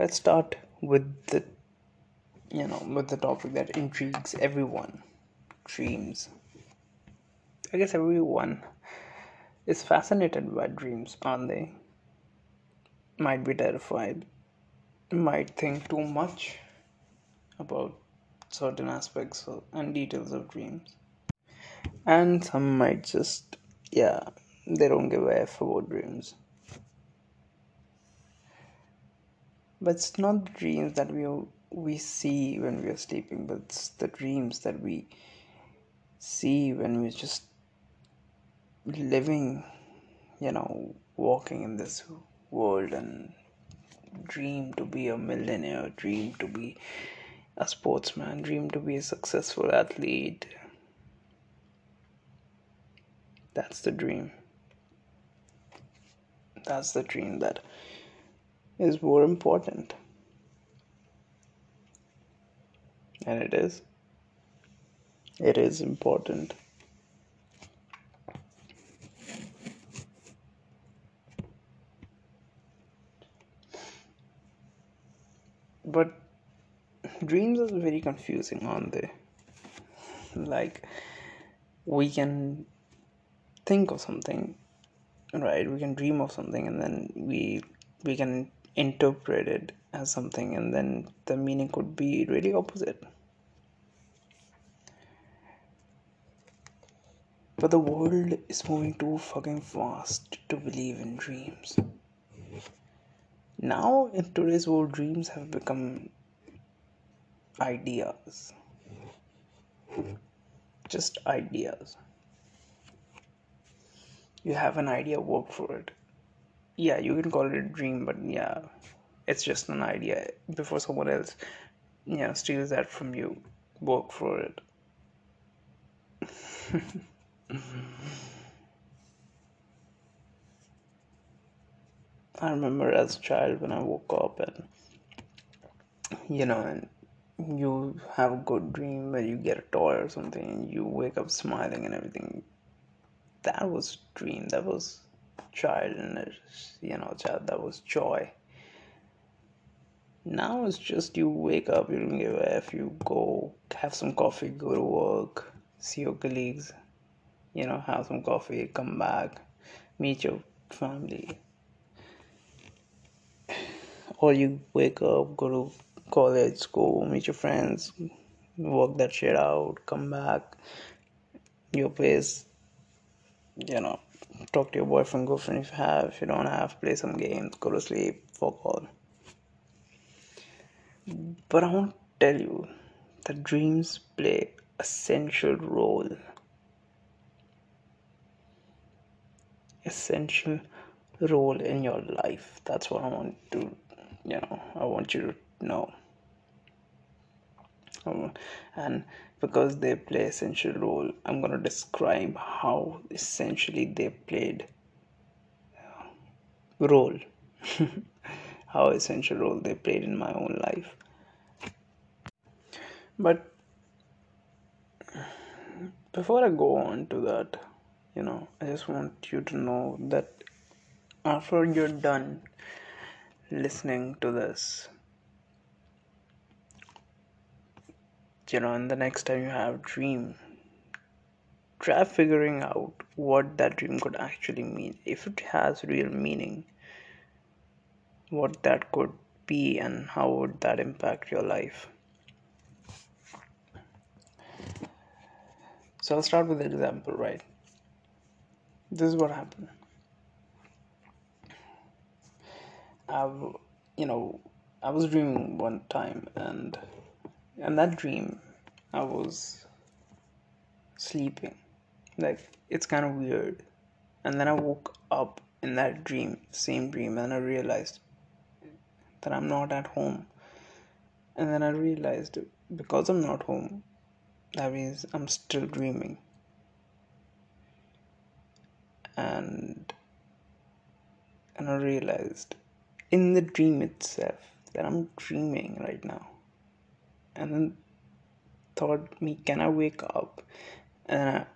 let's start with the you know with the topic that intrigues everyone dreams. I guess everyone is fascinated by dreams aren't they? Might be terrified. Might think too much about certain aspects and details of dreams. And some might just yeah they don't give a f about dreams but it's not the dreams that we we see when we are sleeping but it's the dreams that we see when we're just living you know walking in this world and dream to be a millionaire dream to be a sportsman dream to be a successful athlete. That's the dream. That's the dream that is more important. And it is. It is important. But dreams are very confusing, aren't they? Like, we can think of something, right? We can dream of something, and then we we can interpret it as something and then the meaning could be really opposite. But the world is moving too fucking fast to believe in dreams. Now in today's world dreams have become ideas. Just ideas. You have an idea work for it yeah you can call it a dream but yeah it's just an idea before someone else you know steals that from you. Work for it. I remember as a child when I woke up and you know and you have a good dream where you get a toy or something and you wake up smiling and everything. That was dream. That was child and you know child that was joy. Now it's just you wake up you don't give a f you go have some coffee go to work see your colleagues you know have some coffee come back meet your family. Or you wake up go to college go meet your friends work that shit out come back your place you know talk to your boyfriend, girlfriend if you have. If you don't have, play some games, go to sleep, fuck all. But I want to tell you that dreams play essential role. Essential role in your life. That's what I want to, you know, I want you to know. And because they play essential role i'm going to describe how essentially they played uh, role. How essential role they played in my own life. But before i go on to that you know i just want you to know that after you're done listening to this you know and the next time you have dream try figuring out what that dream could actually mean. If it has real meaning what that could be and how would that impact your life. So i'll start with an example right? This is what happened. I've you know i was dreaming one time and and that dream i was sleeping. Like it's kind of weird. And then i woke up in that dream same dream and i realized that i'm not at home. And then i realized because i'm not home that means i'm still dreaming. And and i realized in the dream itself that i'm dreaming right now and then thought me can i wake up? And i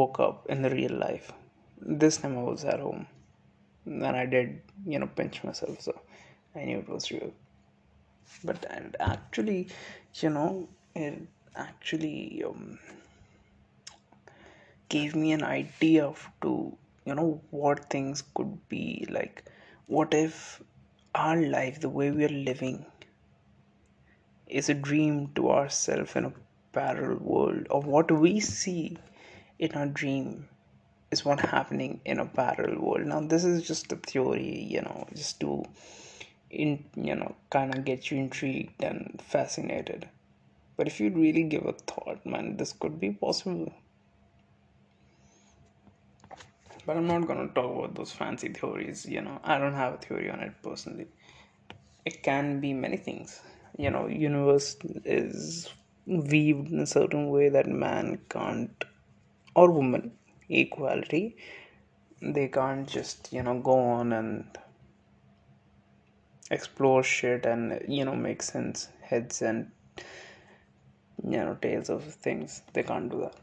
woke up in the real life. This time i was at home. And i did you know pinch myself so i knew it was real. But and actually you know it actually um, gave me an idea of to you know what things could be like what if our life the way we are living is a dream to ourselves in a parallel world or what we see in our dream is what happening in a parallel world. Now this is just a theory you know just to in you know kind of get you intrigued and fascinated. But if you really give a thought man this could be possible. But i'm not to talk about those fancy theories you know. I don't have a theory on it personally. It can be many things you know universe is weaved in a certain way that man can't or woman equality they can't just you know go on and explore shit and you know make sense heads and you know tails of things. They can't do that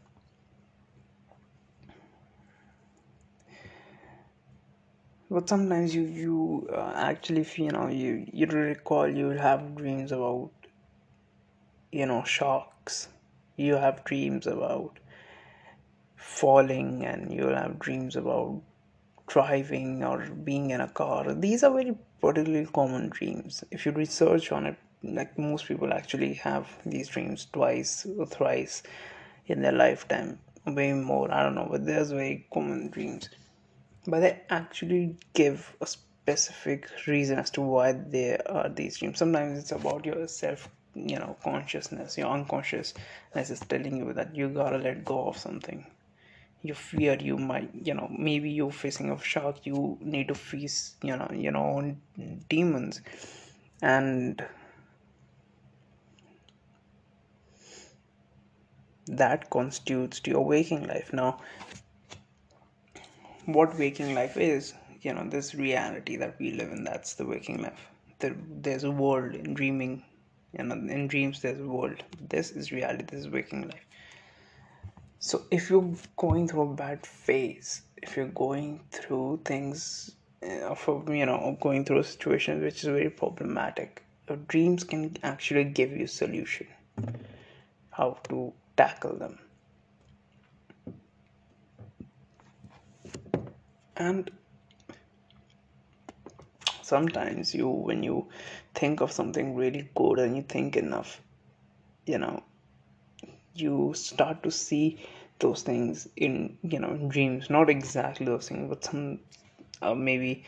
but sometimes you you uh, actually you know you you recall you have dreams about you know sharks. You have dreams about falling and you'll have dreams about driving or being in a car. These are very particularly common dreams. If you research on it like most people actually have these dreams twice or thrice in their lifetime. Way more i don't know but there's very common dreams but they actually give a specific reason as to why there are these dreams. Sometimes it's about your self you know consciousness your unconsciousness is telling you that you gotta let go of something. You fear you might you know maybe you're facing a shark you need to face you know you know demons. And that constitutes to your waking life. Now what waking life is you know this reality that we live in that's the waking life. There, there's a world in dreaming you know in dreams there's a world. This is reality this is waking life. So if you're going through a bad phase if you're going through things uh, for you know going through a situation which is very problematic your dreams can actually give you solution how to tackle them and sometimes you when you think of something really good and you think enough you know you start to see those things in you know in dreams. Not exactly those things but some uh, maybe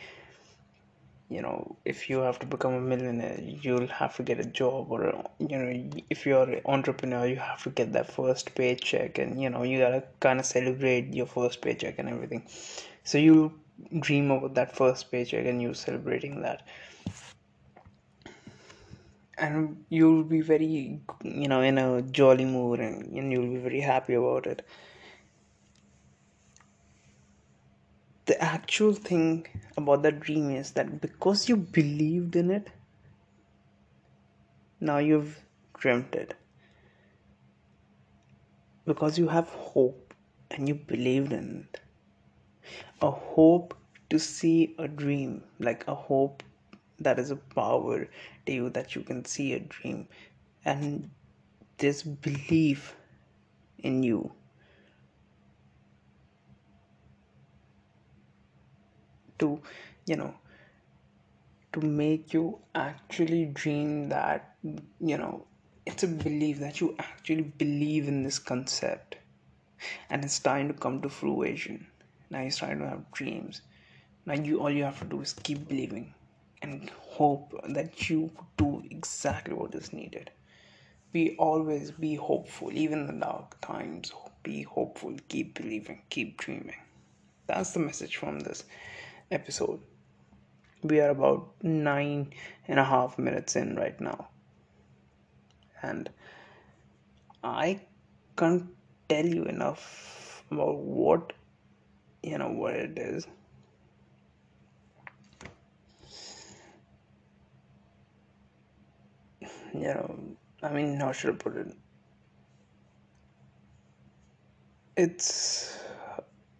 you know if you have to become a millionaire you'll have to get a job or you know if you're an entrepreneur you have to get that first paycheck and you know you gotta kind of celebrate your first paycheck and everything so you dream about that first paycheck and you're celebrating that. And you'll be very you know in a jolly mood and, and you'll be very happy about it. The actual thing about that dream is that because you believed in it now you've dreamt it. Because you have hope and you believed in it a hope to see a dream like a hope that is a power to you that you can see a dream and this belief in you. To you know to make you actually dream that you know it's a belief that you actually believe in this concept and it's time to come to fruition now you're starting to have dreams. Now you all you have to do is keep believing and hope that you do exactly what is needed. Be always be hopeful. Even in the dark times be hopeful. Keep believing keep dreaming. That's the message from this episode. We are about nine and a half minutes in right now. And i can't tell you enough about what you know what it is you know i mean how should i put it it's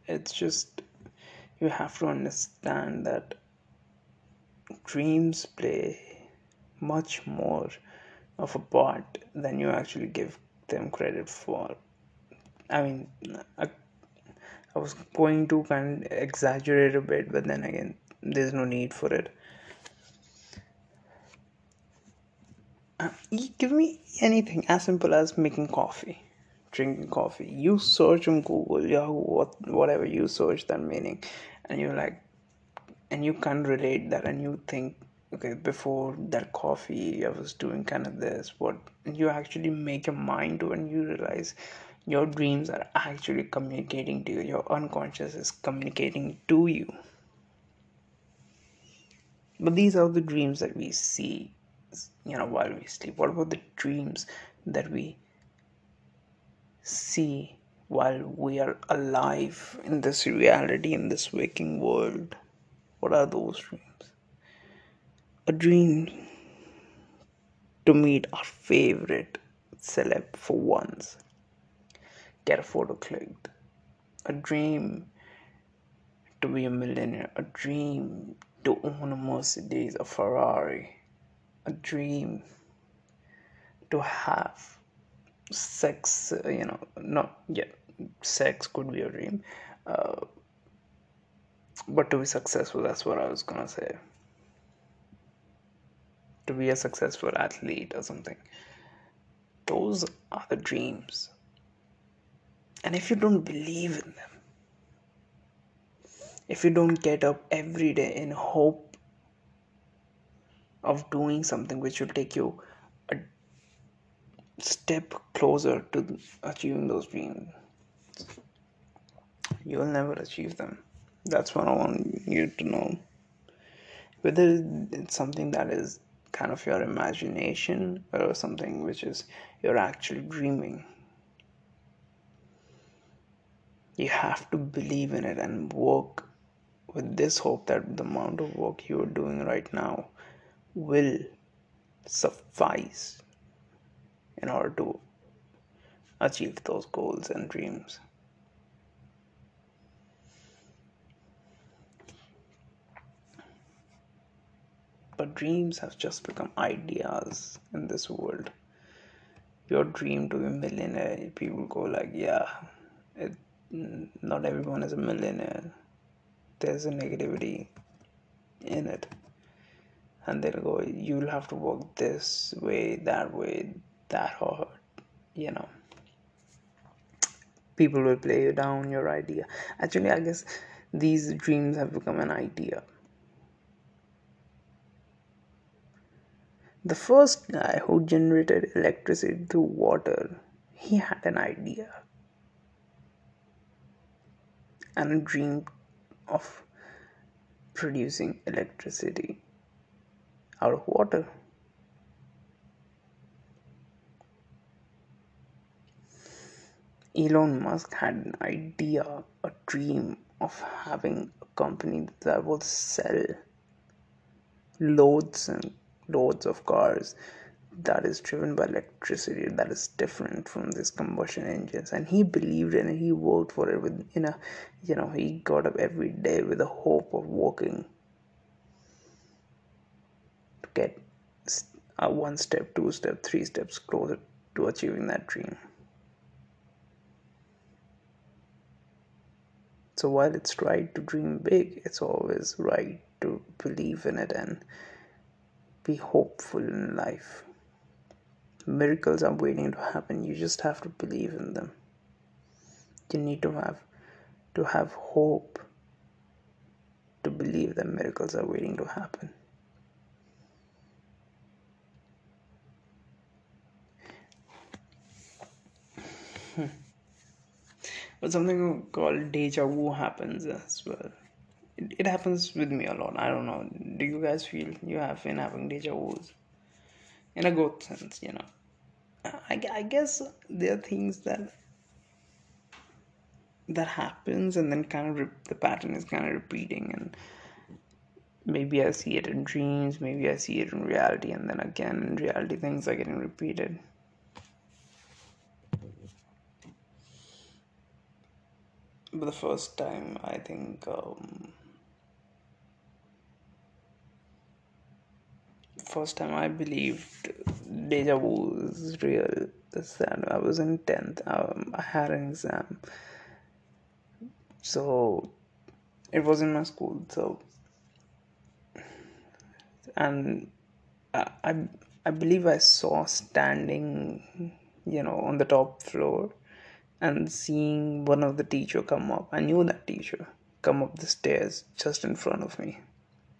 it's just you have to understand that dreams play much more of a part than you actually give them credit for. I mean, I, I was going to kind of exaggerate a bit, but then again, there's no need for it. Uh, give me anything as simple as making coffee, drinking coffee. You search on Google, Yahoo, what, whatever you search that meaning, and you're like, and you can't relate that, and you think, okay, before that coffee, I was doing kind of this. What you actually make your mind to, and you realize your dreams are actually communicating to you. Your unconscious is communicating to you. But these are the dreams that we see you know while we sleep. What about the dreams that we see while we are alive in this reality in this waking world? What are those dreams? A dream to meet our favorite celeb for once get a photo clicked. A dream to be a millionaire. A dream to own a Mercedes, a Ferrari. A dream to have sex, uh, you know, not yet. Sex could be a dream. Uh, but to be successful, that's what I was gonna say. To be a successful athlete or something. Those are the dreams and if you don't believe in them, if you don't get up every day in hope of doing something which will take you a step closer to achieving those dreams, you will never achieve them. That's what I want you to know. Whether it's something that is kind of your imagination or something which is you're actually dreaming you have to believe in it and work with this hope that the amount of work you are doing right now will suffice in order to achieve those goals and dreams. But dreams have just become ideas in this world. Your dream to be a millionaire, people go like, yeah, it, not everyone is a millionaire. There's a negativity in it. And they'll go, you'll have to work this way, that way, that hard, you know. People will play you down your idea. Actually, I guess these dreams have become an idea. The first guy who generated electricity through water, he had an idea and dreamed of producing electricity out of water. Elon Musk had an idea, a dream of having a company that will sell loads and loads of cars that is driven by electricity that is different from these combustion engines. And he believed in it. He worked for it with you know you know he got up every day with the hope of working to get a one step two step three steps closer to achieving that dream. So while it's right to dream big it's always right to believe in it and be hopeful in life miracles are waiting to happen. You just have to believe in them. You need to have to have hope to believe that miracles are waiting to happen. Hmm. but something called deja vu happens as well. It, it happens with me a lot. I don't know. Do you guys feel you have been having deja vu's in a good sense you know. I, I guess there are things that that happens and then kind of re- the pattern is kind of repeating and maybe i see it in dreams maybe i see it in reality and then again in reality things are getting repeated. But the first time i think um, first time I believed deja vu is real I was in 10th. Um, I had an exam. So it was in my school. So, and I, I, I believe I saw standing, you know, on the top floor and seeing one of the teacher come up. I knew that teacher come up the stairs just in front of me.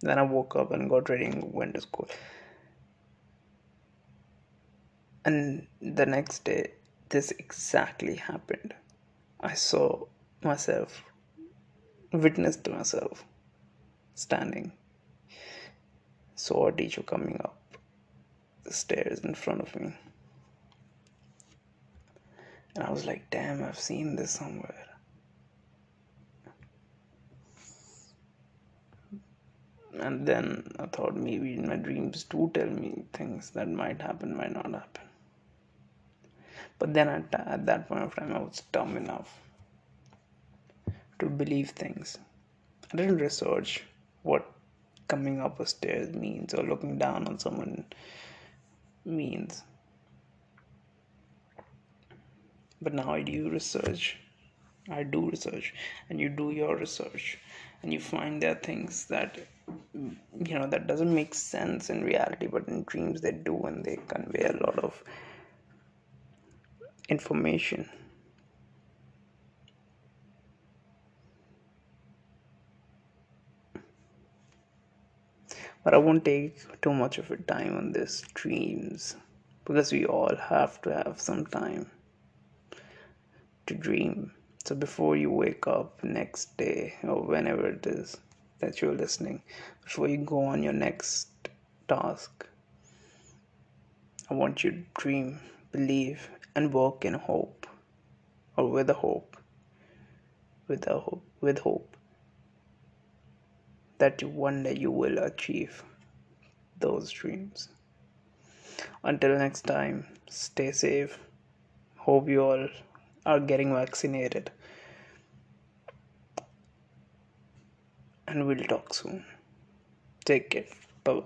Then I woke up and got ready and went to school. And the next day, this exactly happened. I saw myself, witnessed myself standing, saw a teacher coming up the stairs in front of me. And I was like, damn, I've seen this somewhere. And then I thought maybe my dreams do tell me things that might happen, might not happen. But then at, at that point of time, I was dumb enough to believe things. I didn't research what coming up a stairs means or looking down on someone means. But now I do research. I do research, and you do your research, and you find there are things that you know that doesn't make sense in reality, but in dreams they do, and they convey a lot of information but I won't take too much of your time on this dreams because we all have to have some time to dream. So before you wake up next day or whenever it is that you're listening, before you go on your next task, I want you to dream, believe, and work in hope or with a hope with a hope with hope that one day you will achieve those dreams. Until next time stay safe. Hope you all are getting vaccinated. And we'll talk soon. Take care. Bye